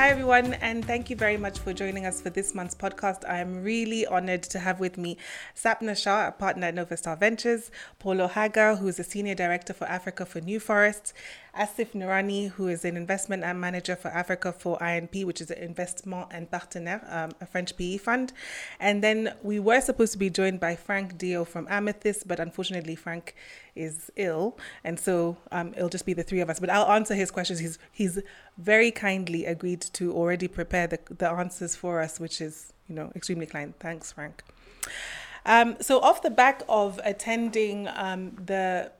Hi, everyone, and thank you very much for joining us for this month's podcast. I am really honored to have with me Sapna Shah, a partner at Novastar Ventures, Paulo Haga, who is a senior director for Africa for New Forests, Asif Nurani, who is an investment and manager for Africa for INP, which is an Investment and Partenaire, um, a French PE fund. And then we were supposed to be joined by Frank Dio from Amethis, but unfortunately, Frank is ill, and so um, it'll just be the three of us. But I'll answer his questions. He's he's very kindly agreed to already prepare the, the answers for us, which is you know extremely kind. Thanks, Frank. Um, so off the back of attending um, the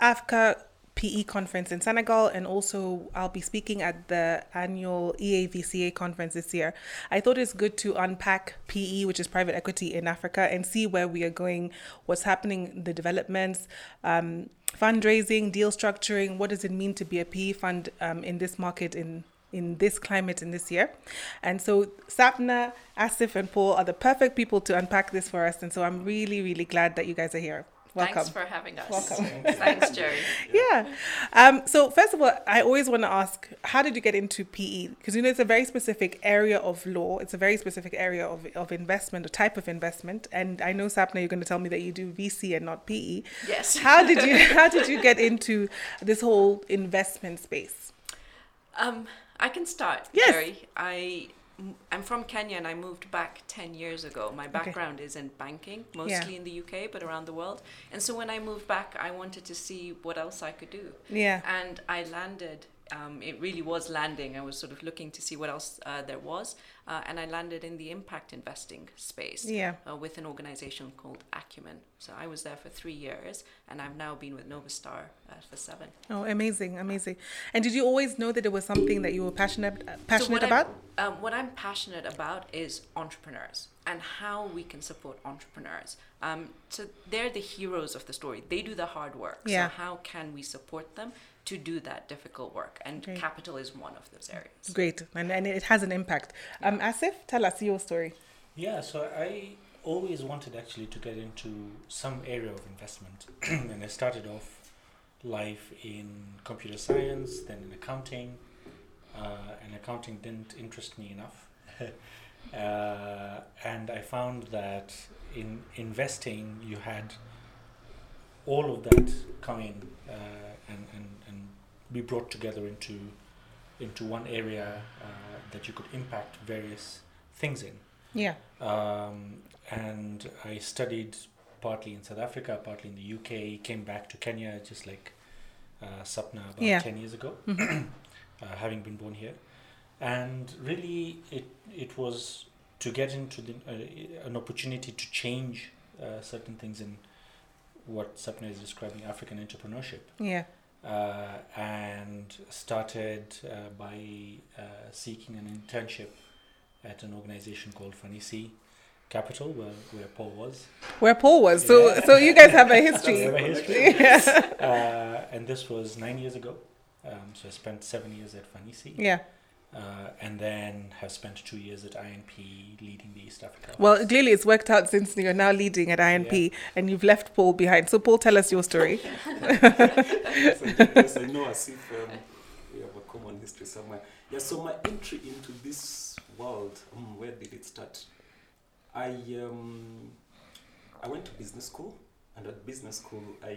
AVCA PE conference in Senegal, and also I'll be speaking at the annual EAVCA conference this year. I thought it's good to unpack PE, which is private equity in Africa, and see where we are going, what's happening, the developments, um, fundraising, deal structuring. What does it mean to be a PE fund um, in this market in in this climate in this year. And so Sapna, Asif, and Paul are the perfect people to unpack this for us. And so I'm really, really glad that you guys are here. Welcome. Thanks for having us. Welcome. Thanks, Jerry. Yeah. Um, so first of all, I always want to ask, how did you get into PE? Because you know it's a very specific area of law. It's a very specific area of, of investment, a type of investment. And I know Sapna, you're going to tell me that you do VC and not PE. Yes. How did you How did you get into this whole investment space? Um, I can start, Yes. Jerry. I I'm from Kenya and I moved back 10 years ago. My background is in banking, mostly in the UK, but around the world. And so when I moved back, I wanted to see what else I could do. Yeah. And I landed, um, it really was landing. I was sort of looking to see what else uh, there was. Uh, and I landed in the impact investing space Yeah. uh, with an organization called Acumen. So I was there for three years and I've now been with Novastar uh, for seven. Oh, amazing, amazing. And did you always know that it was something that you were passionate passionate what about? Um, what I'm passionate about is entrepreneurs and how we can support entrepreneurs. Um, so they're the heroes of the story. They do the hard work. Yeah. So how can we support them to do that difficult work? And Great. capital is one of those areas. Great, and, and it has an impact. Um, Asif, tell us your story. Yeah, so I always wanted actually to get into some area of investment, and I started off life in computer science, then in accounting, uh, and accounting didn't interest me enough. uh, and I found that in investing, you had all of that come in uh, and, and, and be brought together into into one area uh, that you could impact various things in. Yeah. Um, and I studied partly in South Africa, partly in the UK. Came back to Kenya just like uh, Sapna about Yeah. ten years ago, Mhm. uh, having been born here. And really, it it was to get into the, uh, an opportunity to change uh, certain things in what Sapna is describing African entrepreneurship Yeah. Uh, and started uh, by uh, seeking an internship at an organization called Fanisi Capital, where, where Paul was. Where Paul was. So Yeah. so you guys have a history. Have a history. yeah. Uh, and this was nine years ago. Um, so I spent seven years at Fanisi. yeah. Uh, and then have spent two years at INP leading the East Africa. Well, office. clearly it's worked out since you're now leading at INP and you've left Paul behind. So Paul, tell us your story. yes, I, do. yes, I know Asif um, we have a common history somewhere. Yeah, so my entry into this world, um, where did it start? I um, I went to business school, and at business school I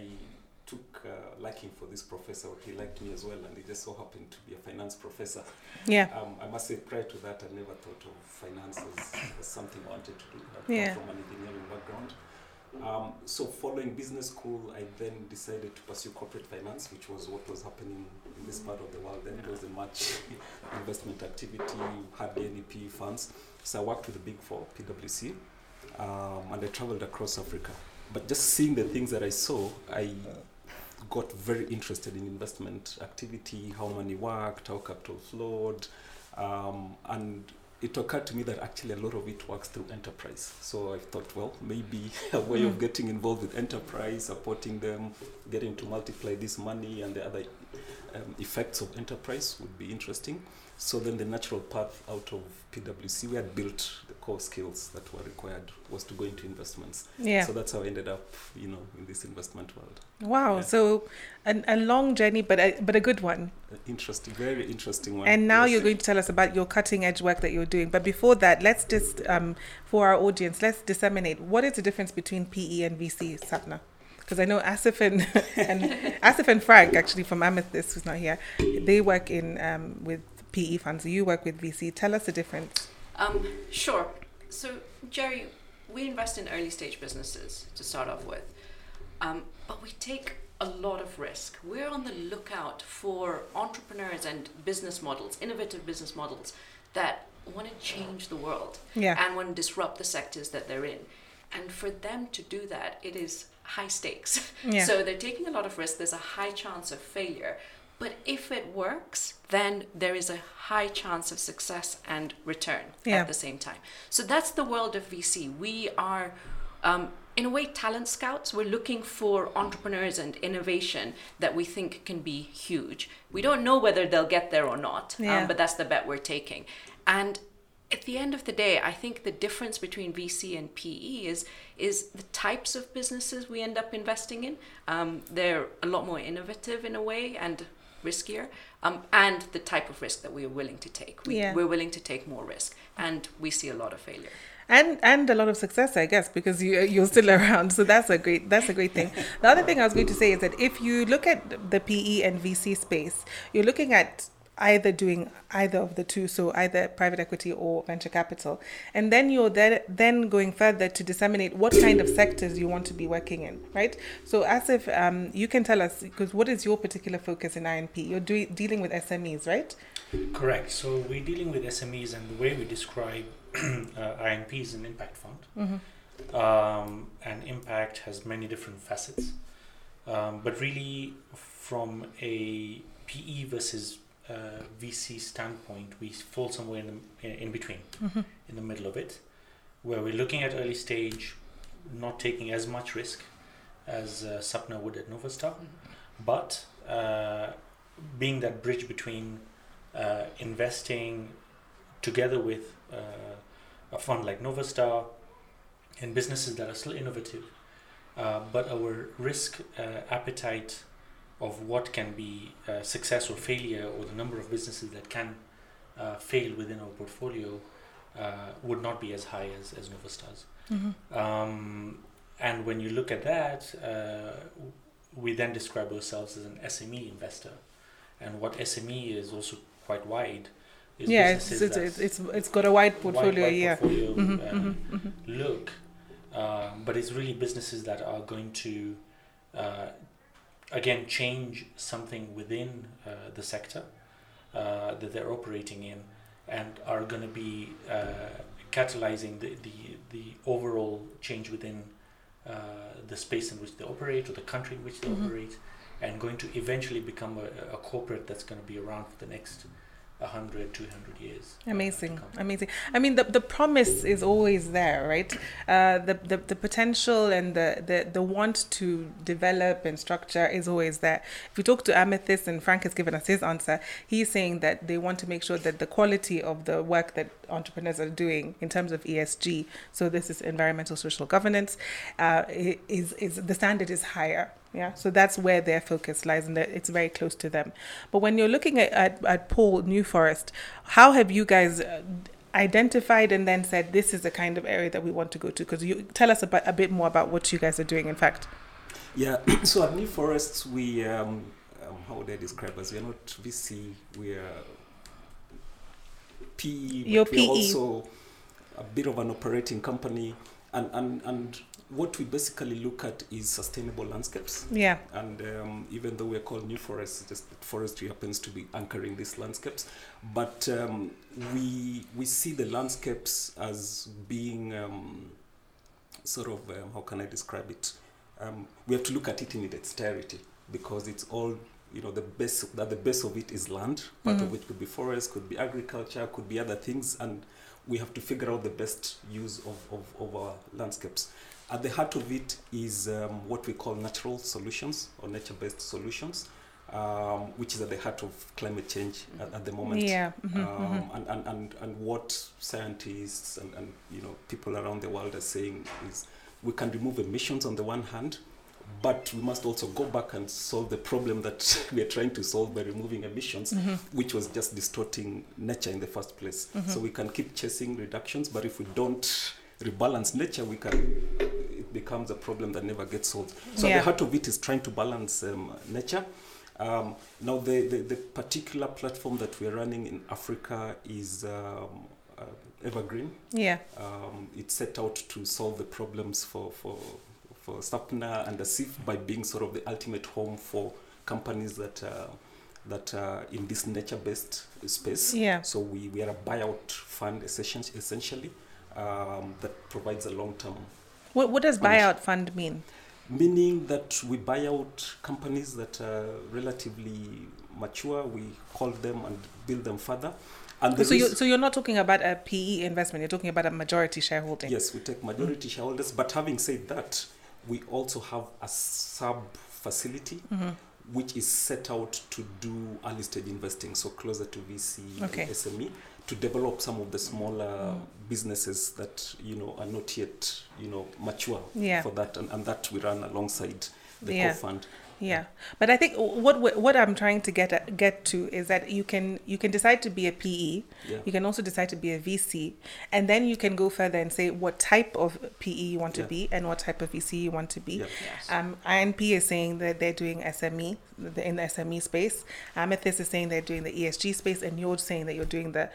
took uh, liking for this professor. He liked me as well, and he just so happened to be a finance professor. Yeah. Um, I must say, prior to that, I never thought of finance as, as something I wanted to do. I Yeah. from an engineering background. Um, so following business school, I then decided to pursue corporate finance, which was what was happening in this part of the world. Then there wasn't much investment activity, hardly any PE funds. So I worked with the big four, PwC, um, and I traveled across Africa. But just seeing the things that I saw, I got very interested in investment activity, how money worked, how capital flowed, um, and it occurred to me that actually a lot of it works through enterprise. So I thought, well, maybe a way Mm. of getting involved with enterprise, supporting them, getting to multiply this money and the other um, effects of enterprise would be interesting. So then the natural path out of PwC, we had built the core skills that were required was to go into investments. Yeah. So that's how I ended up, you know, in this investment world. Wow. Yeah. So an, a long journey, but a, but a good one. Uh, Interesting, very interesting one. And now Yes. you're going to tell us about your cutting edge work that you're doing. But before that, let's just, um, for our audience, let's disseminate what is the difference between PE and VC, Sapna? Because I know Asif and, and Asif and Frank, actually from Amethis, who's not here, they work in um, with PE funds. You work with VC. Tell us the difference. Um, sure. So, Jerry, we invest in early stage businesses to start off with, um, but we take a lot of risk. We're on the lookout for entrepreneurs and business models, innovative business models that want to change the world Yeah. and want to disrupt the sectors that they're in. And for them to do that, it is high stakes. Yeah. So they're taking a lot of risk. There's a high chance of failure. But if it works, then there is a high chance of success and return Yeah. at the same time. So that's the world of VC. We are, um, in a way, talent scouts. We're looking for entrepreneurs and innovation that we think can be huge. We don't know whether they'll get there or not, Yeah. um, but that's the bet we're taking. And at the end of the day, I think the difference between VC and PE is is the types of businesses we end up investing in. Um, they're a lot more innovative in a way and riskier, um, and the type of risk that we are willing to take. We, Yeah. We're willing to take more risk, and we see a lot of failure. and and a lot of success i guess because you you're still around so that's a great that's a great thing the other thing i was going to say is that if you look at the pe and vc space you're looking at either doing either of the two so either private equity or venture capital and then you're then then going further to disseminate what kind of sectors you want to be working in right so Asif um, you can tell us because what is your particular focus in inp you're doing dealing with smes right Correct. So we're dealing with SMEs, and the way we describe uh, INP is an impact fund. Um, and impact has many different facets. Um, but really, from a PE versus VC standpoint, we fall somewhere in, the, in between, in the middle of it, where we're looking at early stage, not taking as much risk as uh, Sapna would at Novastar, but uh, being that bridge between uh, investing together with uh, a fund like Novastar in businesses that are still innovative, uh, but our risk uh, appetite of what can be uh, success or failure, or the number of businesses that can uh, fail within our portfolio, uh, would not be as high as, as Novastar's. Um, and when you look at that, uh, we then describe ourselves as an SME investor. And what SME is also quite wide. Is yeah it's, it's, it's it's got a wide wide- portfolio wide yeah portfolio, Mhm, um, mhm, mhm. look, um, but it's really businesses that are going to, uh, again, change something within uh, the sector uh, that they're operating in, and are going to be uh, catalyzing the, the the overall change within uh, the space in which they operate or the country in which they Mhm. operate, and going to eventually become a, a corporate that's going to be around for the next 100, 200 years. uh, Amazing, come. amazing. I mean, the, the promise is always there, right? Uh, the, the the potential and the, the the want to develop and structure is always there. If you talk to Amethis and Frank has given us his answer, he's saying that they want to make sure that the quality of the work that entrepreneurs are doing in terms of ESG, so this is environmental social governance, uh, is is the standard is higher. Yeah, so that's where their focus lies, and it's very close to them. But when you're looking at, at, at Paul New Forest, how have you guys uh, identified and then said this is the kind of area that we want to go to? Because you tell us about, a bit more about what you guys are doing. In fact, Yeah, so at New Forests, we, um, um, how would I describe us? We are not VC, we are PE, but You're we are PE. also a bit of an operating company. And, and, and what we basically look at is sustainable landscapes. yeah, And um, even though we're called New Forests, just forestry happens to be anchoring these landscapes. But um, we, we see the landscapes as being um, sort of, um, how can I describe it? Um, we have to look at it in its entirety because it's all, you know, the best that the base of it is land, part of it could be forest, could be agriculture, could be other things. And we have to figure out the best use of, of, of our landscapes. At the heart of it is um, what we call natural solutions or nature based solutions. um, which is at the heart of climate change at, at the moment. Yeah. mhm, Um, mhm. and, and, and, and what scientists and, and you know people around the world are saying is we can remove emissions on the one hand, but we must also go back and solve the problem that we are trying to solve by removing emissions, Mhm. which was just distorting nature in the first place. Mhm. So we can keep chasing reductions, but if we don't rebalance nature, we can it becomes a problem that never gets solved. So Yeah. the heart of it is trying to balance um, nature. Um, now the, the, the particular platform that we're running in Africa is um, uh, Evergreen. Yeah. Um, it's set out to solve the problems for for for SAPNA and ASIF by being sort of the ultimate home for companies that uh, that are in this nature-based space. Yeah. So we, we are a buyout fund essentially, um, that provides a long-term, What What does buyout fund mean? meaning that we buy out companies that are relatively mature. We call them and build them further. And So you so you're not talking about a PE investment. You're talking about a majority shareholding. Yes, we take majority shareholders. But having said that, we also have a sub facility hmm which is set out to do early stage investing, so closer to VC Okay. and SME, to develop some of the smaller Mm. businesses that you know are not yet you know mature Yeah. for that, and, and that we run alongside the Yeah. core fund. Yeah, but I think what what what I'm trying to get at, get to is that you can you can decide to be a PE, Yeah. you can also decide to be a VC, and then you can go further and say what type of PE you want to Yeah. be and what type of VC you want to be. Yeah. Yes. Um, INP is saying that they're doing SME in the SME space. Amethis is saying they're doing the ESG space, and you're saying that you're doing the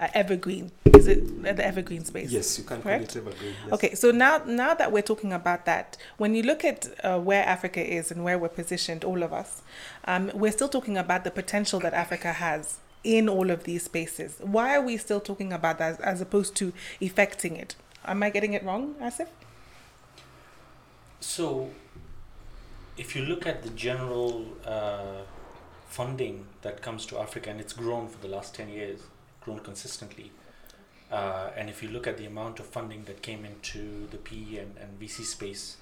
uh, evergreen. Is it uh, the evergreen space? Yes, you can Correct? call it evergreen. Yes. Okay, so now now that we're talking about that, when you look at uh, where Africa is and where we're positioned, all of us, um, we're still talking about the potential that Africa has in all of these spaces. Why are we still talking about that as opposed to effecting it? Am I getting it wrong, Asif? So, if you look at the general uh, funding that comes to Africa, and it's grown for the last 10 years, grown consistently, uh, and if you look at the amount of funding that came into the PE and, and VC space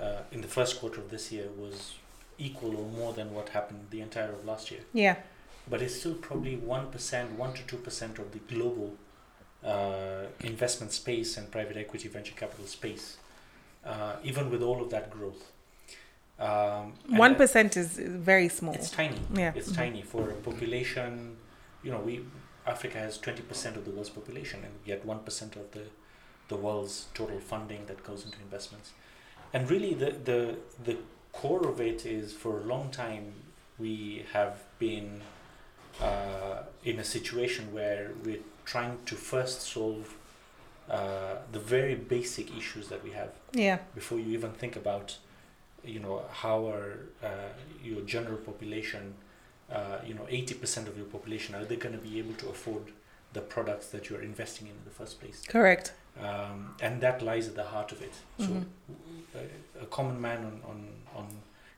uh, in the first quarter of this year was equal or more than what happened the entire of last year. Yeah. But it's still probably 1%, 1 to 2% of the global uh, investment space and private equity venture capital space, uh, even with all of that growth. Um, One that- is very small. It's tiny. Yeah. It's Mhm. tiny for a population. You know, we Africa has 20% of the world's population, and yet 1% of the the world's total funding that goes into investments. And really, the the the core of it is for a long time we have been uh, in a situation where we're trying to first solve uh, the very basic issues that we have Yeah. before you even think about you know how are uh, your general population uh, you know 80% of your population are they going to be able to afford the products that you're investing in in the first place Correct. um, and that lies at the heart of it so Mhm. a, a common man on, on, on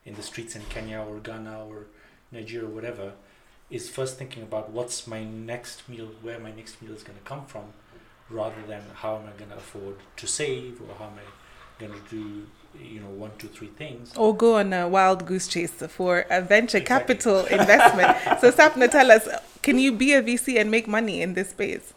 in the streets in Kenya or Ghana or Nigeria or whatever is first thinking about what's my next meal where my next meal is going to come from rather than how am I going to afford to save or how am I going to do you know one two three things Or go on a wild goose chase for a venture Exactly. capital investment. so Sapna, tell us, can you be a VC and make money in this space?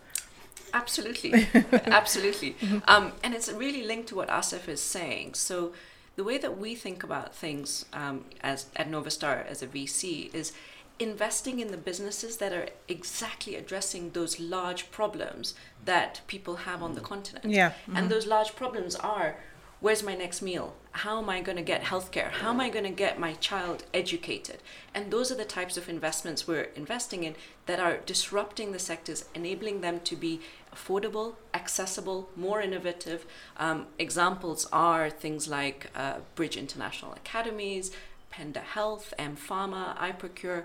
Absolutely, absolutely. Um, and it's really linked to what Asif is saying. So, the way that we think about things um, as at Novastar as a VC is investing in the businesses that are exactly addressing those large problems that people have on the continent. Yeah. And those large problems are where's my next meal? How am I going to get healthcare? How am I going to get my child educated? And those are the types of investments we're investing in that are disrupting the sectors, enabling them to be affordable, accessible, more innovative. Um, examples are things like uh, Bridge International Academies, Penda Health, mPharma, iProcure.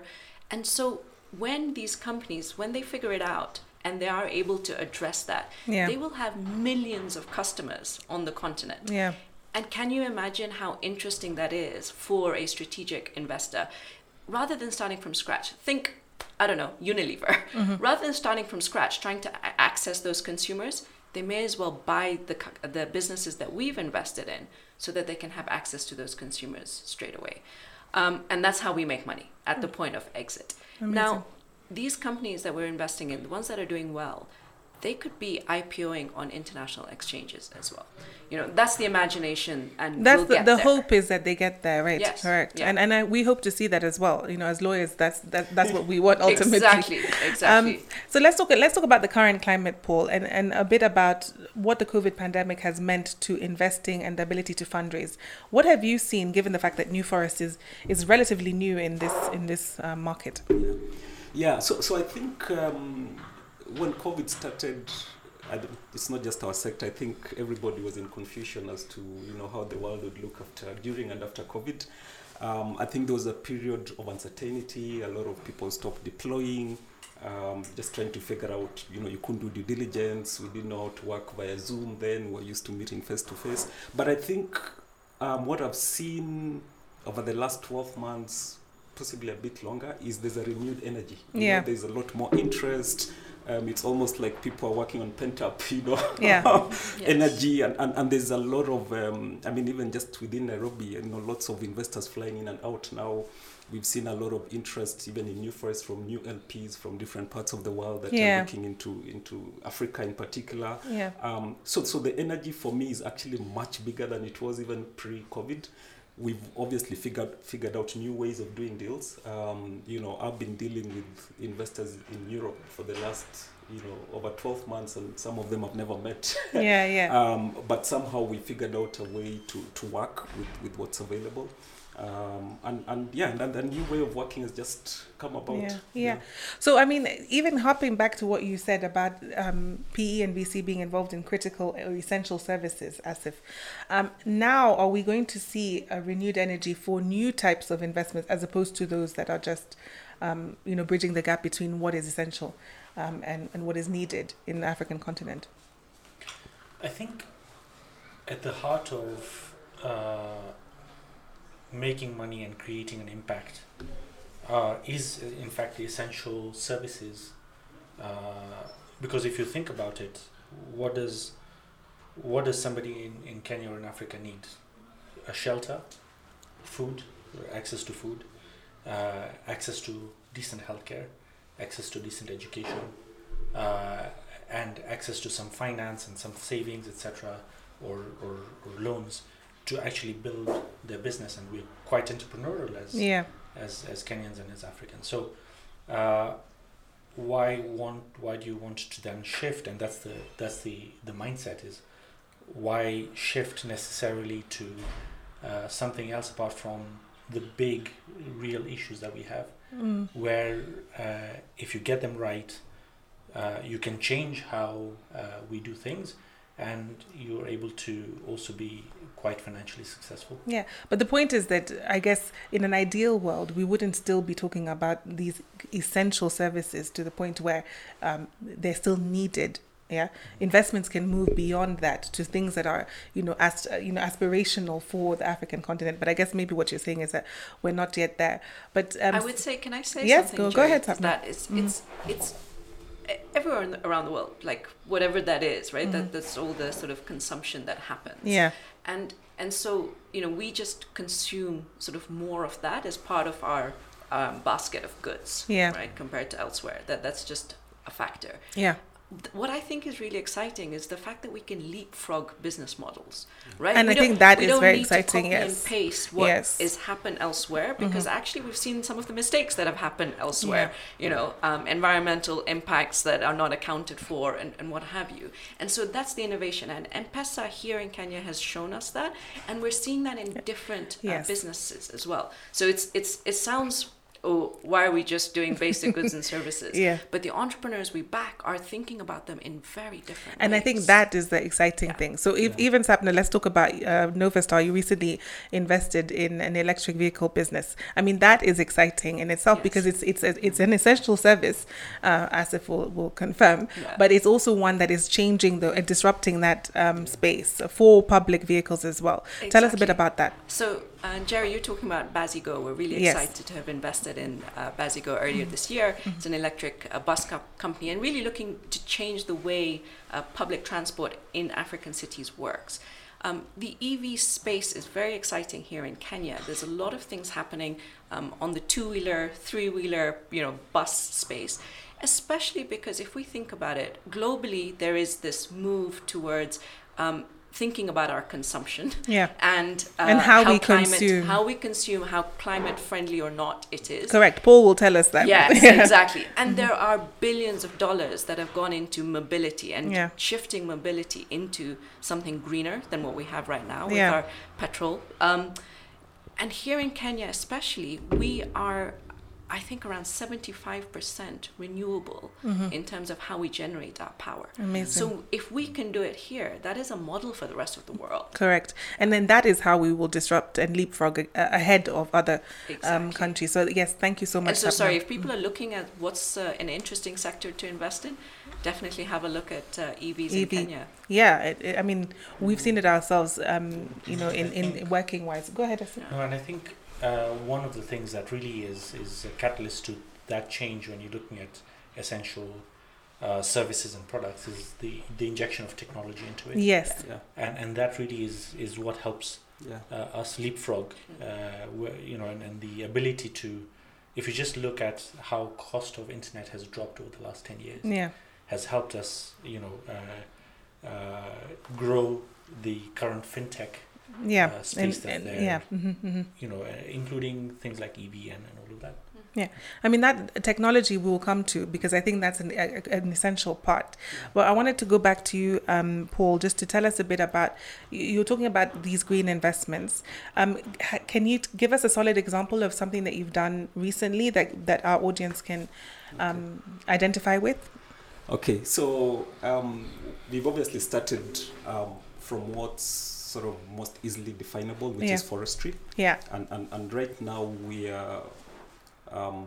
And so when these companies, when they figure it out and they are able to address that, Yeah. they will have millions of customers on the continent. Yeah. And can you imagine how interesting that is for a strategic investor? Rather than starting from scratch, think, I don't know, Unilever. Rather than starting from scratch, trying to a- access those consumers, they may as well buy the, the businesses that we've invested in so that they can have access to those consumers straight away. Um, and that's how we make money at the point of exit. Amazing. Now, these companies that we're investing in, the ones that are doing well, they could be IPOing on international exchanges as well. You know, that's the imagination, and That's we'll the, the there. hope is that they get there, right? Yes, Correct. yeah. And and I, we hope to see that as well. You know, as lawyers, that's that, that's what we want ultimately. Exactly, exactly. Um, so let's talk. Let's talk about the current climate, Paul, and, and a bit about what the COVID pandemic has meant to investing and the ability to fundraise. What have you seen, given the fact that New Forest is is relatively new in this in this uh, market? Yeah, so so I think um, when COVID started, it's not just our sector. I think everybody was in confusion as to you know how the world would look after during and after COVID. Um, I think there was a period of uncertainty. A lot of people stopped deploying, um, just trying to figure out. You know, you couldn't do due diligence. We didn't know how to work via Zoom. Then we're used to meeting face to face. But I think um, what I've seen over the last 12 months, possibly a bit longer, is there's a renewed energy. You know, Yeah. there's a lot more interest. Um, it's almost like people are working on pent up, you know, Yeah. Yes. energy, and, and, and there's a lot of, um, I mean, even just within Nairobi, you know, lots of investors flying in and out now. We've seen a lot of interest, even in New Forest, from new LPs from different parts of the world that Yeah. are looking into into Africa in particular. Yeah. Um, so, so the energy for me is actually much bigger than it was even pre-COVID. We've obviously figured figured out new ways of doing deals. Um, you know, I've been dealing with investors in Europe for the last you know over 12 months, and some of them I've never met. Yeah. Yeah. um, but somehow we figured out a way to, to work with, with what's available. Um, and, and yeah, and the new way of working has just come about. Yeah, yeah. So, I mean, even hopping back to what you said about um, PE and VC being involved in critical or essential services, Asif um, now are we going to see a renewed energy for new types of investments as opposed to those that are just, um, you know, bridging the gap between what is essential um, and, and what is needed in the African continent? I think at the heart of uh, making money and creating an impact uh, is, in fact, the essential services. Uh, because if you think about it, what does what does somebody in, in Kenya or in Africa need? A shelter, food, access to food, uh, access to decent healthcare, access to decent education, uh, and access to some finance and some savings, etc., or, or, or loans to actually build their business. And we're quite entrepreneurial as Yeah, as, as Kenyans and as Africans. So, uh, why want? Why do you want to then shift? And that's the that's the the mindset is why shift necessarily to uh, something else apart from the big real issues that we have, mm. where uh, if you get them right, uh, you can change how uh, we do things, and you're able to also be quite financially successful. Yeah, but the point is that I guess in an ideal world, we wouldn't still be talking about these essential services to the point where um, they're still needed. Yeah, investments can move beyond that to things that are, you know, as you know, aspirational for the African continent. But I guess maybe what you're saying is that we're not yet there. But um, I would say, can I say Yes, something? go- go Jerry? ahead, Is Sapna. That it's it's it's e- everywhere in the, around the world, like whatever that is, right? Mhm. That that's all the sort of consumption that happens. yeah, and and so you know we just consume sort of more of that as part of our um, basket of goods, Yeah. right? Compared to elsewhere, that that's just a factor. yeah, Th- What I think is really exciting is the fact that we can leapfrog business models, right? And We I think that we don't very need exciting, To copy yes. and paste what Yes. is happen elsewhere because Mhm. actually we've seen some of the mistakes that have happened elsewhere. You know, um, environmental impacts that are not accounted for and, and what have you. And so that's the innovation. And M-Pesa here in Kenya has shown us that, and we're seeing that in different uh, Yes. businesses as well. So it's it's it sounds. Oh, why are we just doing basic goods and services? Yeah. But the entrepreneurs we back are thinking about them in very different And I think that is the exciting Yeah. thing. So if, Yeah. even Sapna, let's talk about uh, Novastar. You recently invested in an electric vehicle business. I mean, that is exciting in itself Yes. because it's it's a, it's an essential service, uh, Asif will will confirm. Yeah. But it's also one that is changing the and disrupting that um, space for public vehicles as well. Tell us a bit about that. So, uh, Jerry, you're talking about BasiGo. We're really Yes. excited to have invested in uh, BasiGo earlier this year. It's an electric uh, bus co- company and really looking to change the way uh, public transport in African cities works. Um, the EV space is very exciting here in Kenya. There's a lot of things happening um, on the two-wheeler, three-wheeler, you know, bus space. Especially because if we think about it, globally there is this move towards um, thinking about our consumption Yeah. and uh, And how we climate, consume. how we consume, how climate friendly or not it is. Correct. Paul will tell us that. Yes, Yeah. exactly. And there are billions of dollars that have gone into mobility and Yeah. shifting mobility into something greener than what we have right now with Yeah. our petrol. Um, and here in Kenya, especially, we are, I think, around 75% renewable in terms of how we generate our power. Mm-hmm. Amazing. So if we can do it here, that is a model for the rest of the world. Correct. And then that is how we will disrupt and leapfrog a- ahead of other um, Exactly. countries. So, yes, thank you so much. And so, Sapna. sorry, if people are looking at what's uh, an interesting sector to invest in, definitely have a look at uh, EVs in Kenya. Yeah, it, it- I mean, we've seen it ourselves, um, you know, in, in working wise. Go ahead. Asim. No, and I think uh, one of the things that really is is a catalyst to that change when you're looking at essential uh, services and products is the the injection of technology into it, Yes. Yeah, and and that really is is what helps yeah. uh, us leapfrog, uh, where, you know, and, and the ability to, if you just look at how cost of internet has dropped over the last ten years, Yeah. has helped us, you know, uh, uh, grow the current fintech, Yeah. Uh, space that they're- yeah. hmm hmm you know, uh, including things like EV and, and all of that. Yeah, I mean, that technology we will come to because I think that's an, a, an essential part. Well, I wanted to go back to you, um, Paul, just to tell us a bit about you're talking about these green investments. Um, can you give us a solid example of something that you've done recently that, that our audience can um, identify with? Okay, so um, we've obviously started um, from what's sort of most easily definable, which Yeah. is forestry, Yeah. and, and and right now we are um,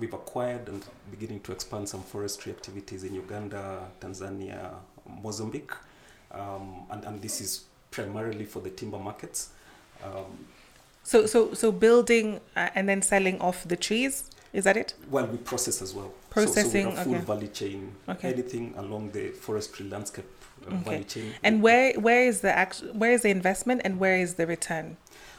we've acquired and beginning to expand some forestry activities in Uganda, Tanzania, Mozambique, um, and and this is primarily for the timber markets. Um, So, so, so building uh, and then selling off the trees. Is that it? Well, we process as well. Processing, so, so we're a full okay. value chain. Okay. Anything along the forestry landscape Okay. And where where is the act- where is the investment and where is the return?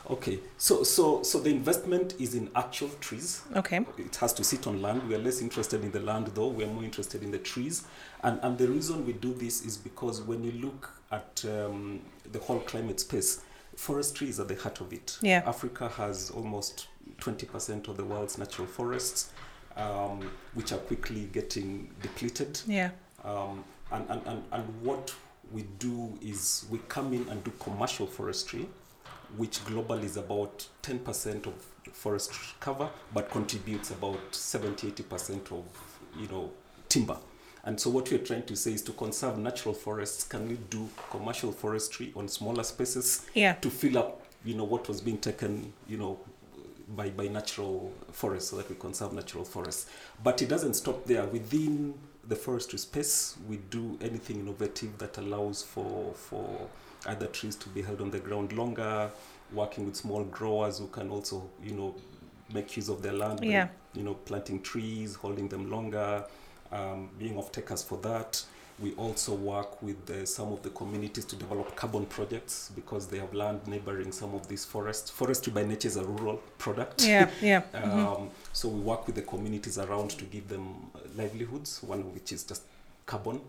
Okay, so so so the investment is in actual trees. Okay. It has to sit on land. We are less interested in the land, though. We are more interested in the trees. And and the reason we do this is because when you look at um, the whole climate space, forestry is at the heart of it. Yeah. Africa has almost 20% of the world's natural forests, um, which are quickly getting depleted. Yeah. Um, and, and, and, and what we do is we come in and do commercial forestry, which globally is about 10% of forest cover, but contributes about 70 80% of you know timber. And so what we're trying to say is to conserve natural forests, can we do commercial forestry on smaller spaces Yeah. to fill up you know what was being taken you know by, by natural forests so that we conserve natural forests but it doesn't stop there within the forestry space we do anything innovative that allows for for other trees to be held on the ground longer working with small growers who can also you know make use of their land by, Yeah. you know planting trees holding them longer um, being off takers for that we also work with uh, some of the communities to develop carbon projects because they have land neighboring some of these forests. Forestry by nature is a rural product. Yeah. Yeah. um, mhm. So we work with the communities around to give them livelihoods, one of which is just carbon.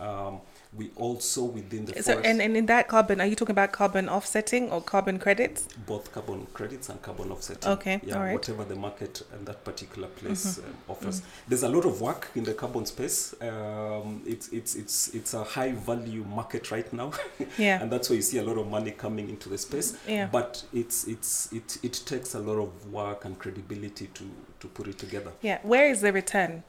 Um, we also within the So, forest, and, and in that carbon, are you talking about carbon offsetting or carbon credits? both carbon credits and carbon offsetting. Okay, Yeah, all right. whatever the market and that particular place Mm-hmm. um, offers. There's a lot of work in the carbon space. Um, it's it's it's it's a high value market right now. Yeah. and that's why you see a lot of money coming into the space. Yeah. But it's it's it it takes a lot of work and credibility to to put it together. Yeah. Where is the return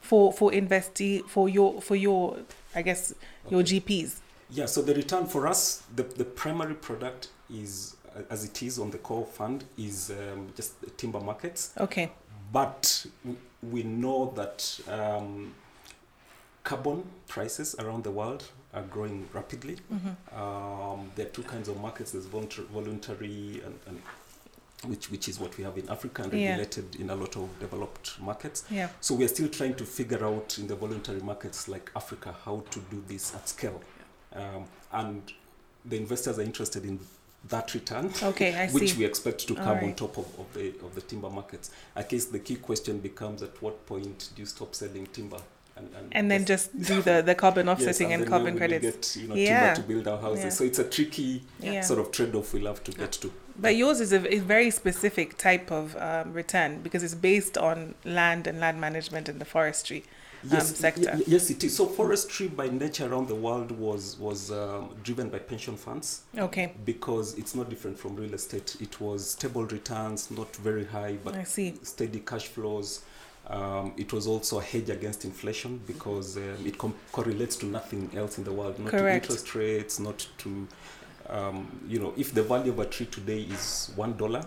for for investee for your for your I guess your Okay. GPs? Yeah. So the return for us, the the primary product is uh, as it is on the core fund is um, just the timber markets. Okay. But we know that um, carbon prices around the world are growing rapidly. Mm-hmm. Um, there are two kinds of markets. There's voluntary and, and which which is what we have in Africa and Yeah. regulated in a lot of developed markets. Yeah. So we are still trying to figure out in the voluntary markets like Africa how to do this at scale. Um, and the investors are interested in that return. Okay, I which we expect to come on top of, of the of the timber markets. I guess the key question becomes at what point do you stop selling timber and and, And then just do the, the carbon yes, offsetting and then carbon credits. Get, you know, Yeah. timber to build our houses. Yeah. So it's a tricky Yeah. sort of trade-off we'll have to get to. But yours is a, a very specific type of um, return because it's based on land and land management and the forestry. um, sector. y- yes, it is. So forestry by nature around the world was was um, driven by pension funds Okay, because it's not different from real estate. It was stable returns, not very high, but steady cash flows. Um, it was also a hedge against inflation because um, it com- correlates to nothing else in the world, not Correct. to interest rates, not to, um, you know, if the value of a tree today is one dollar,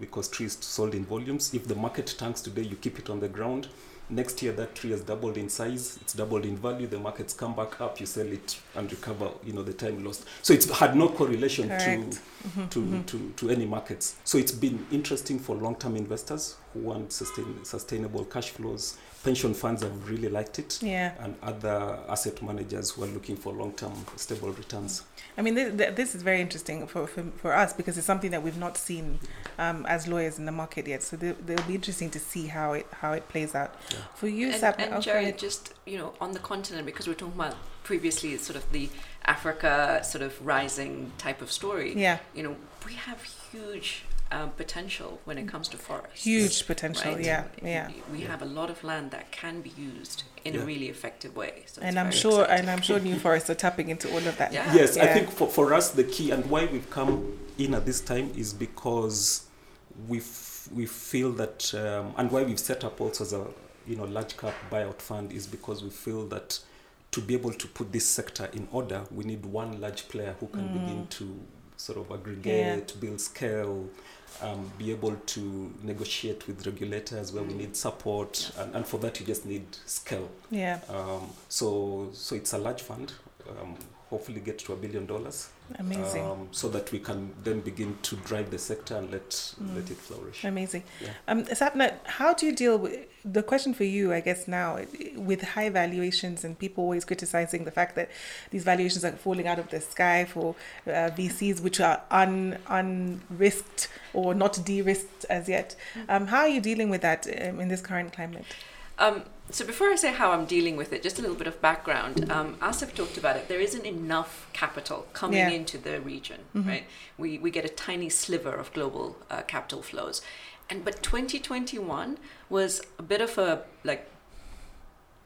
because trees sold in volumes. If the market tanks today, you keep it on the ground. Next year, that tree has doubled in size. It's doubled in value. The markets come back up. You sell it and recover. You know the time lost. So it's had no correlation Correct. to Mhm, to, mhm. to, to any markets. So it's been interesting for long term investors who want sustain, sustainable cash flows. Pension funds have really liked it, Yeah. and other asset managers who are looking for long term stable returns. I mean, this, this is very interesting for, for, for us because it's something that we've not seen um, as lawyers in the market yet. So they- they'll be interesting to see how it how it plays out. Yeah. For you, and, Sap, and Jerry, just you know, on the continent, because we're talking about previously sort of the Africa sort of rising type of story. yeah, You know, we have huge um, potential when it comes to forests. huge potential. right? Yeah, yeah. We have a lot of land that can be used in Yeah. a really effective way. So And I'm sure, exciting. and I'm sure New forests are tapping into all of that. Yeah. Yes, I think for, for us, the key and why we've come in at this time is because we f- we feel that, um, and why we've set up also as a you know large cap buyout fund is because we feel that to be able to put this sector in order, we need one large player who can begin to sort of aggregate, build scale, um, be able to negotiate with regulators where we Mm. need support, and, and for that you just need scale. Yeah, Um, so so it's a large fund. Um, hopefully get to a billion dollars. amazing. Um, so that we can then begin to drive the sector and let Mm. let it flourish. Amazing. Yeah. Um, Sapna, how do you deal with the question for you, I guess, now with high valuations and people always criticizing the fact that these valuations are falling out of the sky for uh, VCs which are un unrisked or not de-risked as yet? Um, how are you dealing with that um, in this current climate? Um, so before I say how I'm dealing with it, just a little bit of background. Um, Asif talked about it. There isn't enough capital coming Yeah. into the region, Mhm. right? We we get a tiny sliver of global uh, capital flows, and but 2021 was a bit of a like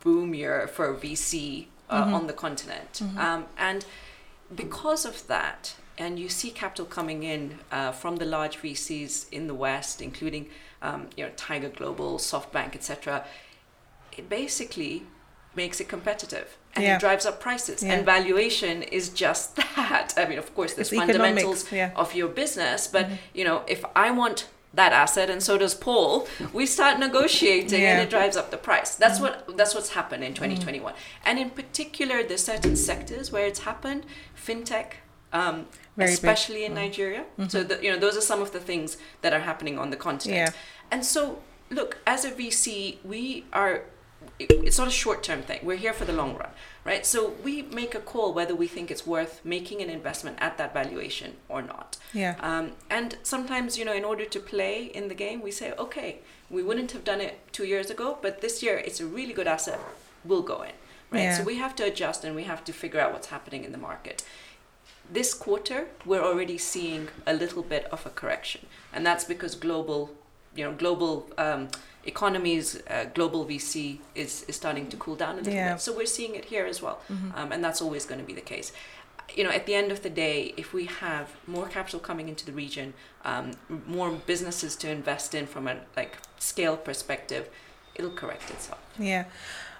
boom year for VC uh, Mhm. on the continent, Mhm. um, and because of that, and you see capital coming in uh, from the large VCs in the West, including um, you know Tiger Global, SoftBank, etc. It basically makes it competitive and Yeah. it drives up prices. Yeah. And valuation is just that. I mean, of course, there's It's fundamentals yeah. of your business, but Mhm. you know, if I want that asset and so does Paul, we start negotiating Yeah. and it drives up the price. That's Mhm. what that's what's happened in 2021. And in particular, there's certain sectors where it's happened, fintech, um, Very big. especially in Mm. Nigeria. Mhm. So the, you know, those are some of the things that are happening on the continent. Yeah. And so, look, as a VC, we are. It- It's not a short-term thing. We're here for the long run, right? So we make a call whether we think it's worth making an investment at that valuation or not. Yeah. Um, and sometimes, you know, in order to play in the game, we say, okay, we wouldn't have done it two years ago, but this year it's a really good asset. We'll go in, right? Yeah. So we have to adjust and we have to figure out what's happening in the market. This quarter, we're already seeing a little bit of a correction, and that's because global, you know, global um, economies, uh, global VC is is starting to cool down a little Yeah. bit. So we're seeing it here as well, Mhm. um, and that's always going to be the case you know, at the end of the day, if we have more capital coming into the region, um, more businesses to invest in from a like scale perspective, it'll correct itself. Yeah.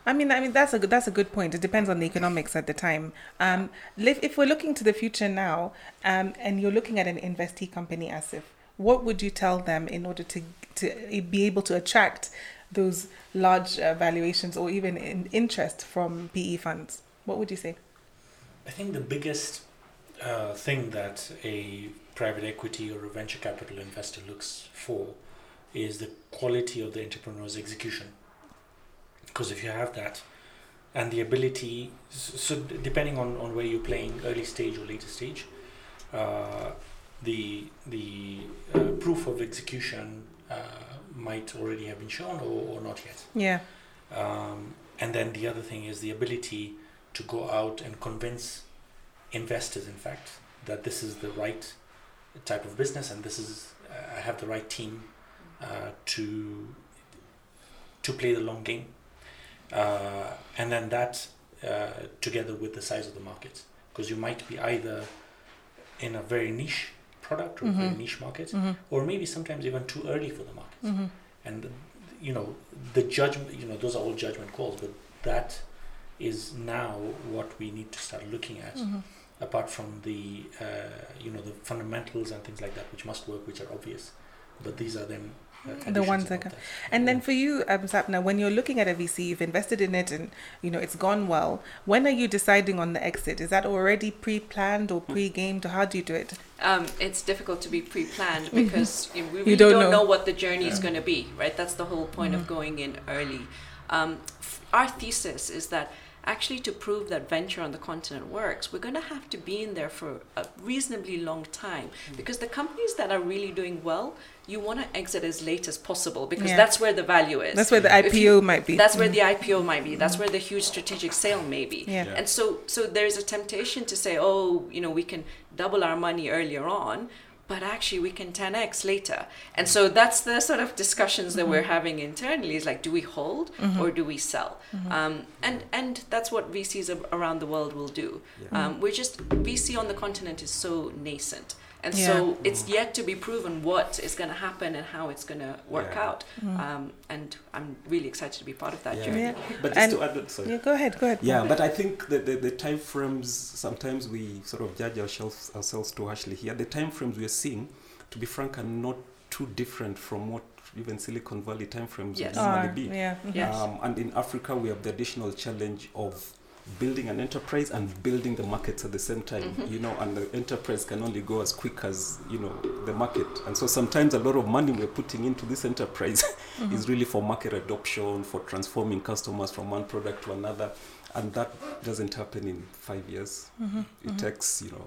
I mean, I mean that's a good, that's a good point. It depends on the economics at the time. Um, if, if we're looking to the future now, um, and you're looking at an investee company Asif, what would you tell them in order to to be able to attract those large uh, valuations or even in interest from PE funds? What would you say? I think the biggest uh, thing that a private equity or a venture capital investor looks for is the quality of the entrepreneur's execution. Because if you have that and the ability, so depending on, on where you're playing, early stage or later stage, uh, the the uh, proof of execution uh, might already have been shown or, or not yet. Yeah. Um, and then the other thing is the ability to go out and convince investors, in fact, that this is the right type of business and this is uh, I have the right team uh, to to play the long game. Uh, and then that uh, together with the size of the market, because you might be either in a very niche product or a very niche market, Mhm. or maybe sometimes even too early for the market Mhm. and you know the judgment you know those are all judgment calls but that is now what we need to start looking at Mhm. apart from the uh, you know the fundamentals and things like that which must work which are obvious but these are then conditions ones that that. And then for you, um, Sapna, when you're looking at a VC, you've invested in it and you know it's gone well. When are you deciding on the exit? Is that already pre-planned or pre-gamed, or how do you do it? Um, it's difficult to be pre-planned because we don't don't, know. know. what the journey is going to be, right? That's the whole point Mhm. of going in early. Um, f- our thesis is that actually to prove that venture on the continent works, we're going to have to be in there for a reasonably long time because the companies that are really doing well, you want to exit as late as possible because Yeah. that's where the value is. That's where the IPO you- might be. That's where the IPO might be. That's where the huge strategic sale may be. yeah. Yeah. And so, so there's a temptation to say, oh, you know, we can double our money earlier on, but actually we can 10x later. And so that's the sort of discussions that we're having internally is like, do we hold Mm-hmm. or do we sell? Um, and and that's what VCs around the world will do. Yeah. Um, we're just VC on the continent is so nascent. And Yeah. so it's yet to be proven what is going to happen and how it's going to work Yeah. out. Um, and I'm really excited to be part of that Yeah. journey. Yeah. But just And- to add, sorry. Yeah, go ahead, go ahead. Yeah, but I think the, the, the time frames, sometimes we sort of judge ourselves, ourselves too harshly here. The time frames we are seeing, to be frank, are not too different from what even Silicon Valley time frames Yes. would normally be. yeah. mhm. Yes. Um, and in Africa, we have the additional challenge of building an enterprise and building the markets at the same time. Mhm. You know, and the enterprise can only go as quick as you know the market. And so sometimes a lot of money we're putting into this enterprise Mm-hmm. is really for market adoption, for transforming customers from one product to another, and that doesn't happen in five years. Mm-hmm. It takes you know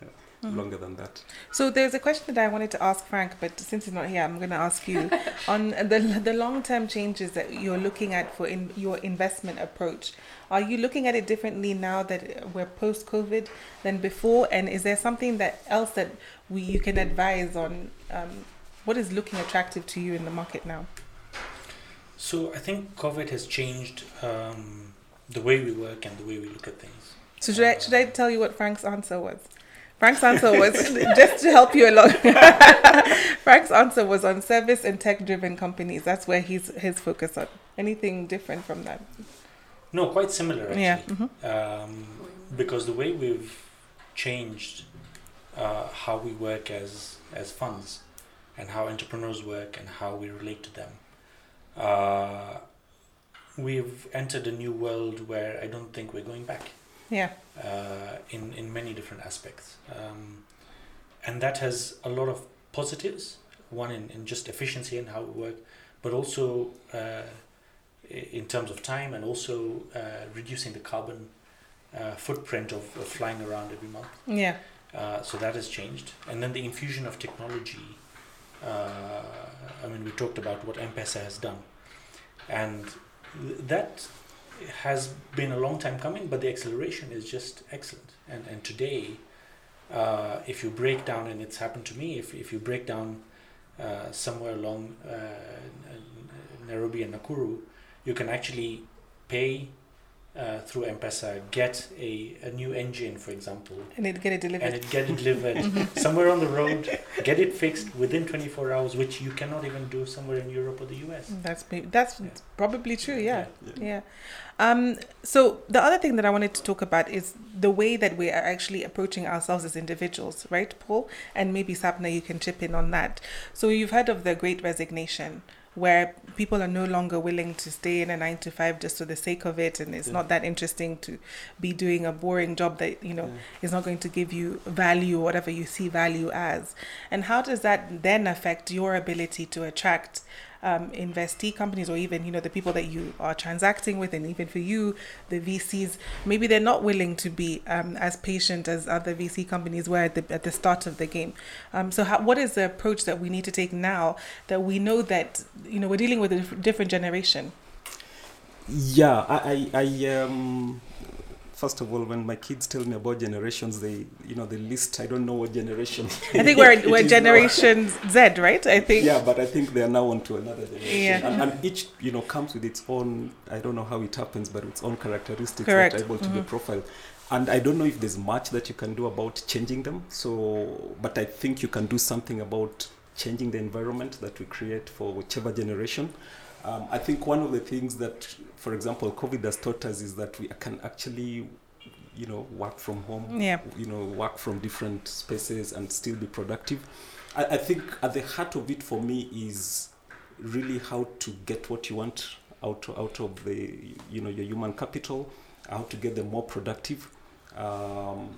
longer than that. So there's a question that I wanted to ask Frank, but since he's not here, I'm going to ask you on the the long term changes that you're looking at for in your investment approach. Are you looking at it differently now that we're post COVID than before? And is there something that else that we you can advise on? Um, what is looking attractive to you in the market now? so i think covid has changed um, the way we work and the way we look at things So should I should I tell you what Frank's answer was? Frank's answer was just to help you along. Frank's answer was on service and tech driven companies. That's where he's his focus on. Anything different from that? no quite similar actually Yeah. hmm um, because the way we've changed uh, how we work as as funds and how entrepreneurs work and how we relate to them. Uh, we've entered a new world where I don't think we're going back Yeah. Uh, in in many different aspects, um, and that has a lot of positives. One in, in just efficiency and how we work, but also uh, in terms of time and also uh, reducing the carbon uh, footprint of, of flying around every month. Yeah. Uh, so that has changed, and then the infusion of technology. Uh, I mean, we talked about what M-Pesa has done, and th- that has been a long time coming. But the acceleration is just excellent. And and today, uh, if you break down, and it's happened to me, if if you break down uh, somewhere along uh, Nairobi and Nakuru, you can actually pay uh, through M-Pesa, get a, a new engine, for example, And it get it delivered, and delivered. it get it delivered somewhere on the road, get it fixed within 24 hours, which you cannot even do somewhere in Europe or the US. That's that's Yeah. probably true. Yeah. Yeah. Yeah. Um, so the other thing that I wanted to talk about is the way that we are actually approaching ourselves as individuals, right, Paul? And maybe Sapna, you can chip in on that. So you've heard of the Great Resignation, where people are no longer willing to stay in a nine to five just for the sake of it, and it's Yeah. not that interesting to be doing a boring job that you know Yeah. is not going to give you value or whatever you see value as. And how does that then affect your ability to attract um, investee companies or even you know the people that you are transacting with and even for you the VCs maybe they're not willing to be um, as patient as other VC companies were at the, at the start of the game. Um, so how, what is the approach that we need to take now that we know that you know we're dealing with a different generation? Yeah I, I, I um first of all, when my kids tell me about generations, they, you know, the list, I don't know what generation. I think we're, we're generation Z, right? I think. Yeah, but I think they are now on to another generation. Yeah. And, and, each, you know, comes with its own, I don't know how it happens, but its own characteristics Correct. that are able to mm-hmm. be profiled. And I don't know if there's much that you can do about changing them. So, but I think you can do something about changing the environment that we create for whichever generation. Um, I think one of the things that, for example, COVID has taught us is that we can actually, you know, work from home, yeah. you know, work from different spaces and still be productive. I, I think at the heart of it for me is really how to get what you want out out of the, you know, your human capital, how to get them more productive. Um,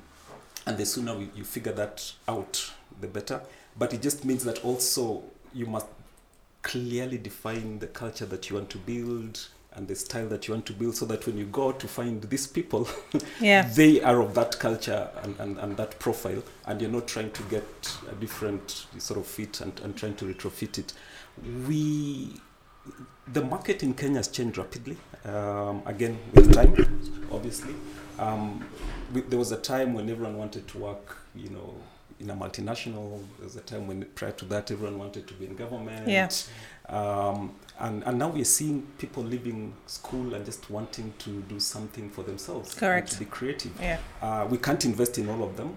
and the sooner we, you figure that out, the better. But it just means that also you must clearly define the culture that you want to build and the style that you want to build so that when you go to find these people yeah. they are of that culture and, and, and that profile and you're not trying to get a different sort of fit and, and trying to retrofit it we the market in kenya has changed rapidly um, again with time obviously um, we, there was a time when everyone wanted to work you know in a multinational. There's a time when prior to that everyone wanted to be in government. Yeah. Um, and, and now we're seeing people leaving school and just wanting to do something for themselves. Correct. To be creative. Yeah. Uh, we can't invest in all of them,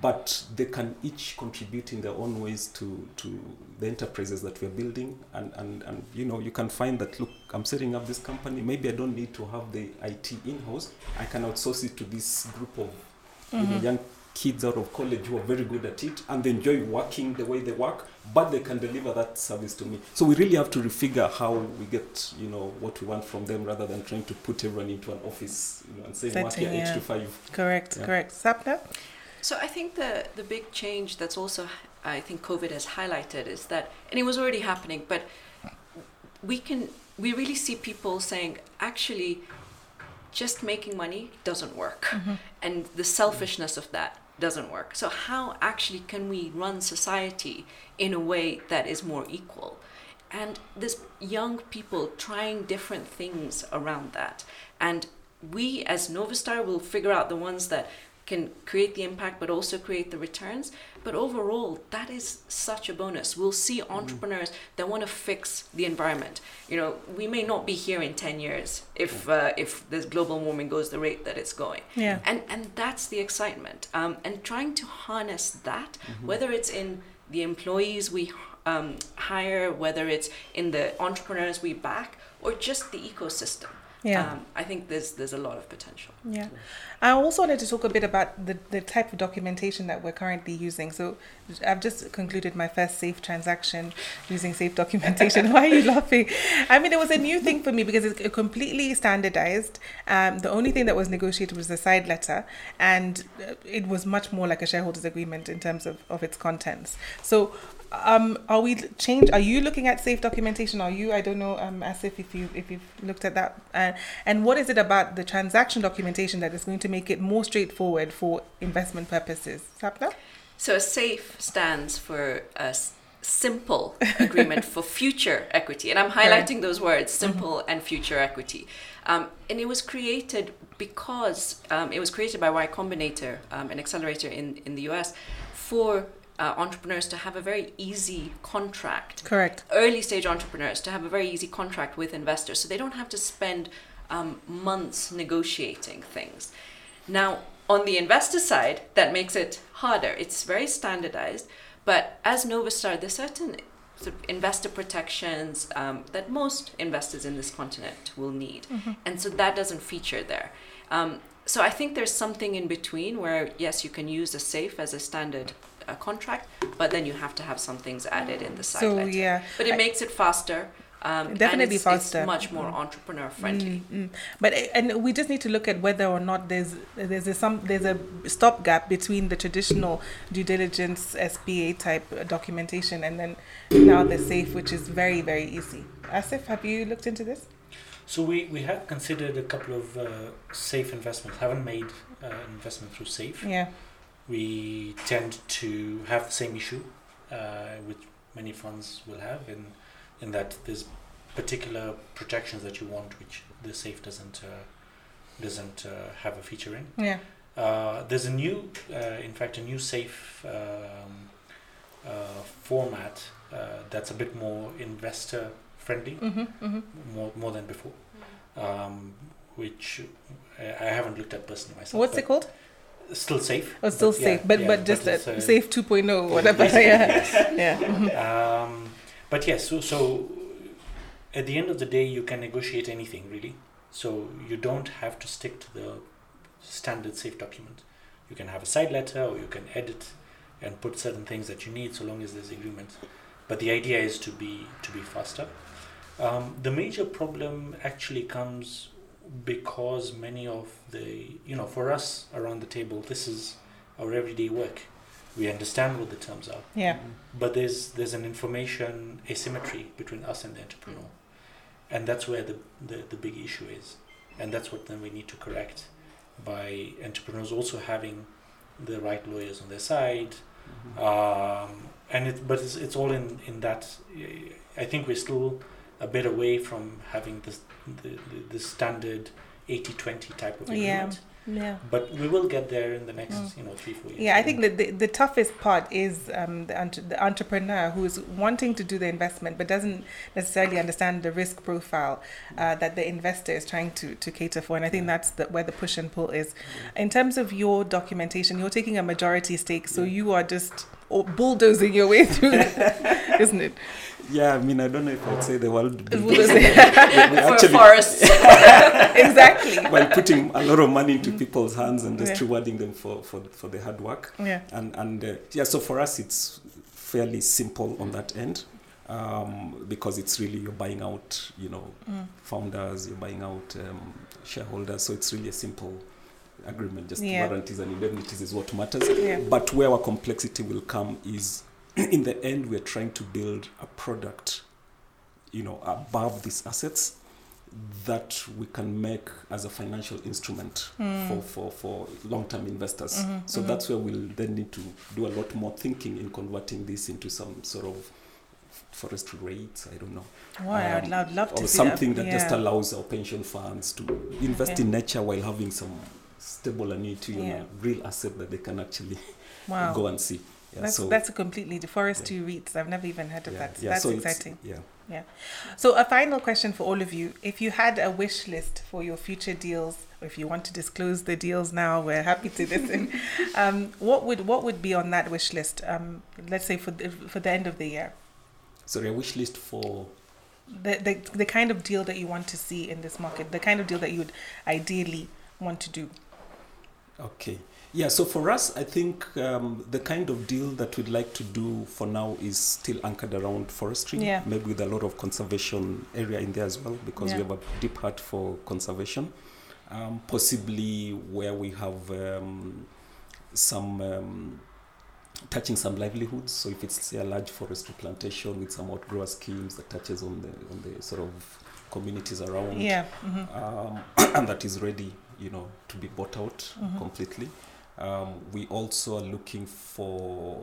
but they can each contribute in their own ways to, to the enterprises that we're building. And, and, and, you know, you can find that, look, I'm setting up this company. Maybe I don't need to have the IT in-house. I can outsource it to this group of you know, young kids out of college who are very good at it and they enjoy working the way they work but they can deliver that service to me so we really have to refigure how we get you know what we want from them rather than trying to put everyone into an office you know, and saying work here Setting, eight yeah. to five Correct, Yeah. correct. Sapna? So I think the the big change that's also I think COVID has highlighted is that, and it was already happening, but we can we really see people saying actually just making money doesn't work mm-hmm. and the selfishness of that doesn't work. So how actually can we run society in a way that is more equal? And there's young people trying different things around that. And we as novastar will figure out the ones that can create the impact but also create the returns. But overall that is such a bonus. We'll see entrepreneurs that want to fix the environment. You know we may not be here in 10 years if uh, if this global warming goes the rate that it's going. Yeah. and and that's the excitement. Um, and trying to harness that whether it's in the employees we um, hire whether it's in the entrepreneurs we back or just the ecosystem Yeah. um, i think there's there's a lot of potential Yeah. I also wanted to talk a bit about the, the type of documentation that we're currently using. So I've just concluded my first safe transaction using safe documentation. Why are you laughing? I mean, it was a new thing for me because it's completely standardized. Um, the only thing that was negotiated was the side letter, and uh, it was much more like a shareholders agreement in terms of, of its contents. So um, are we change? Are you looking at safe documentation? Are you? I don't know, um, Asif, if you if you've looked at that. Uh, and what is it about the transaction documentation that is going to make it more straightforward for investment purposes? Sapna? So a SAFE stands for a s- simple agreement for future equity, and I'm highlighting those words: simple and future equity. Um, and it was created because um, it was created by Y Combinator, um, an accelerator in in the US, for uh, entrepreneurs to have a very easy contract Correct. early stage entrepreneurs to have a very easy contract with investors so they don't have to spend um, months negotiating things. Now, on the investor side, that makes it harder. It's very standardized, but as Novastar, there's certain sort of investor protections um, that most investors in this continent will need, and so that doesn't feature there. Um, so I think there's something in between where yes, you can use a safe as a standard uh, contract, but then you have to have some things added in the side So letter. yeah, But it I- makes it faster. Um, and Definitely it's, faster. It's much more entrepreneur friendly. Mm, mm. But uh, and we just need to look at whether or not there's there's a some there's a stopgap between the traditional due diligence SPA type uh, documentation and then now the safe, which is very very easy. Asif, have you looked into this? So we, we have considered a couple of uh, safe investments. Haven't made uh, an investment through safe. Yeah. We tend to have the same issue, uh, which many funds will have, in in that there's particular protections that you want, which the safe doesn't uh, doesn't uh, have a feature in. Yeah. Uh, there's a new, uh, in fact, a new safe um, uh, format uh, that's a bit more investor friendly, Mm-hmm, mm-hmm. more more than before. Um, which I I haven't looked at personally myself. What's it called? Still safe. Oh, still but yeah, safe, but yeah, but just uh, safe 2.0 whatever. yeah. yes. Yeah. mhm. Um, but yes, so, so at the end of the day, you can negotiate anything really. So you don't have to stick to the standard safe document. You can have a side letter, or you can edit and put certain things that you need, so long as there's agreement. But the idea is to be to be faster. Um, the major problem actually comes because many of the you know for us around the table, this is our everyday work. We understand what the terms are. Yeah. but there's there's an information asymmetry between us and the entrepreneur. And that's where the, the, the big issue is. And that's what then we need to correct by entrepreneurs also having the right lawyers on their side. Um, and it but it's, it's all in in that i think we're still a bit away from having this the, the, the standard 80-20 type of agreement Yeah. yeah. but we will get there in the next Mm. you know three four years Yeah, I think that the, the toughest part is um, the, the entrepreneur who's wanting to do the investment but doesn't necessarily understand the risk profile uh, that the investor is trying to, to cater for. And I think that's the, where the push and pull is. In terms of your documentation, you're taking a majority stake, so Yeah. you are just oh, bulldozing your way through, isn't it? Yeah, I mean, I don't know if I'd say the world builders. We- we For actually- forests. exactly. while putting a lot of money into people's hands and just Yeah. rewarding them for, for, for the hard work. Yeah. And, and uh, yeah, so for us, it's fairly simple on that end um, because it's really you're buying out, you know, Mm. founders, you're buying out um, shareholders. So it's really a simple agreement. Just Yeah. warranties and indemnities is what matters. Yeah. But where our complexity will come is in the end, we're trying to build a product, you know, above these assets that we can make as a financial instrument Mm. for, for, for long term investors. Mhm, So mhm. that's where we'll then need to do a lot more thinking in converting this into some sort of forestry REITs. I don't know. Wow, Um, love, love to Or see something that, just Yeah. allows our pension funds to invest Yeah. in nature while having some stable annuity, you Yeah. know, real asset that they can actually Wow. go and see. Yeah, that's, so, that's a completely the forestry REITs. I've never even heard of yeah, that. yeah, that's so exciting. Yeah. So, a final question for all of you. If you had a wish list for your future deals, or if you want to disclose the deals now, we're happy to listen. um, what would what would be on that wish list? Um, let's say for the, for the end of the year, Sorry, a wish list for the, the the kind of deal that you want to see in this market, the kind of deal that you would ideally want to do. Okay. Yeah, so for us, I think um, the kind of deal that we'd like to do for now is still anchored around forestry, Yeah. maybe with a lot of conservation area in there as well, because Yeah. we have a deep heart for conservation. Um, possibly where we have um, some um, touching some livelihoods. So if it's say, a large forestry plantation with some outgrower schemes that touches on the on the sort of communities around Yeah. hmm um, and that is ready, you know, to be bought out Mhm. completely. Um, we also are looking for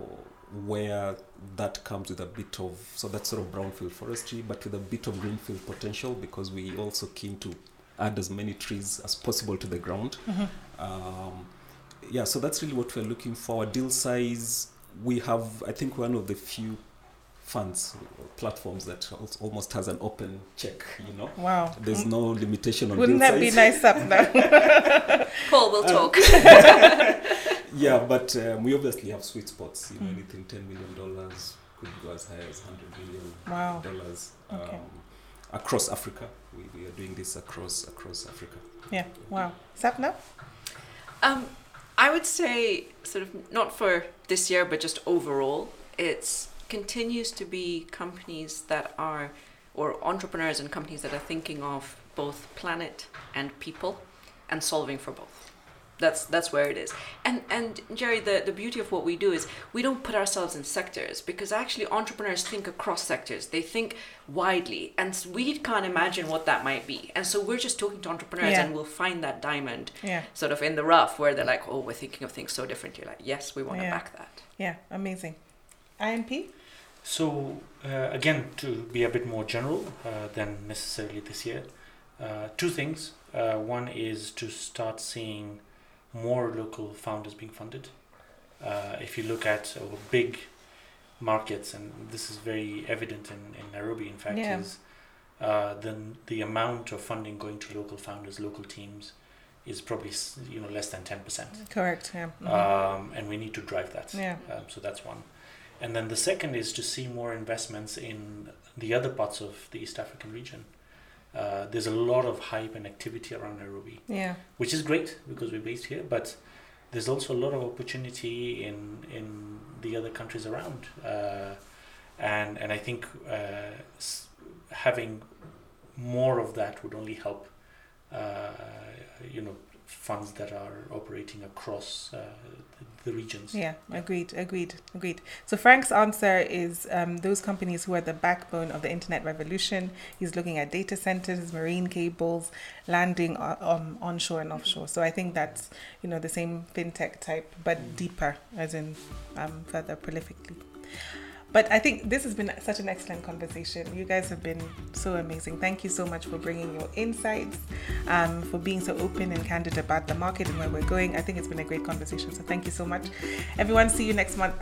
where that comes with a bit of so that's sort of brownfield forestry, but with a bit of greenfield potential because we also keen to add as many trees as possible to the ground. hmm Um, yeah, so that's really what we're looking for. Our deal size, we have, I think, one of the few funds platforms that almost has an open check. You know, Wow. there's no limitation on Wouldn't deal that be nice up now? Paul will talk. Yeah, but um, we obviously have sweet spots. You know, Mm. anything ten million dollars could go as high as hundred million Wow. dollars Okay. um, across Africa. We, we are doing this across across Africa. Yeah. Wow. Sapna? Um, I would say, sort of, not for this year, but just overall, it's continues to be companies that are or entrepreneurs and companies that are thinking of both planet and people and solving for both. That's that's where it is. And and jerry the, the beauty of what we do is we don't put ourselves in sectors because actually entrepreneurs think across sectors. They think widely. And we can't imagine what that might be. And so we're just talking to entrepreneurs Yeah. and we'll find that diamond Yeah. sort of in the rough where they're like oh we're thinking of things so differently like yes we want to back that. Yeah, amazing. INP? So uh, again, to be a bit more general uh, than necessarily this year, uh, two things. Uh, one is to start seeing more local founders being funded. Uh, if you look at our big markets, and this is very evident in, in Nairobi, in fact, Yeah. is uh, the the amount of funding going to local founders, local teams, is probably you know less than ten percent Correct, yeah. Mhm. um, and we need to drive that. Yeah. Um, so that's one. And then the second is to see more investments in the other parts of the East African region. Uh, there's a lot of hype and activity around Nairobi, yeah, which is great because we're based here, but there's also a lot of opportunity in in the other countries around. Uh, and and I think uh, s- having more of that would only help. Uh, you know, funds that are operating across uh, the, regions. yeah. Agreed, agreed, agreed. So Frank's answer is um, those companies who are the backbone of the internet revolution. He's looking at data centers, marine cables, landing uh, um, onshore and offshore. So I think that's you know the same fintech type, but deeper, as in um, further prolifically. But I think this has been such an excellent conversation. You guys have been so amazing. Thank you so much for bringing your insights, um, for being so open and candid about the market and where we're going. I think it's been a great conversation. So thank you so much. Everyone, see you next month.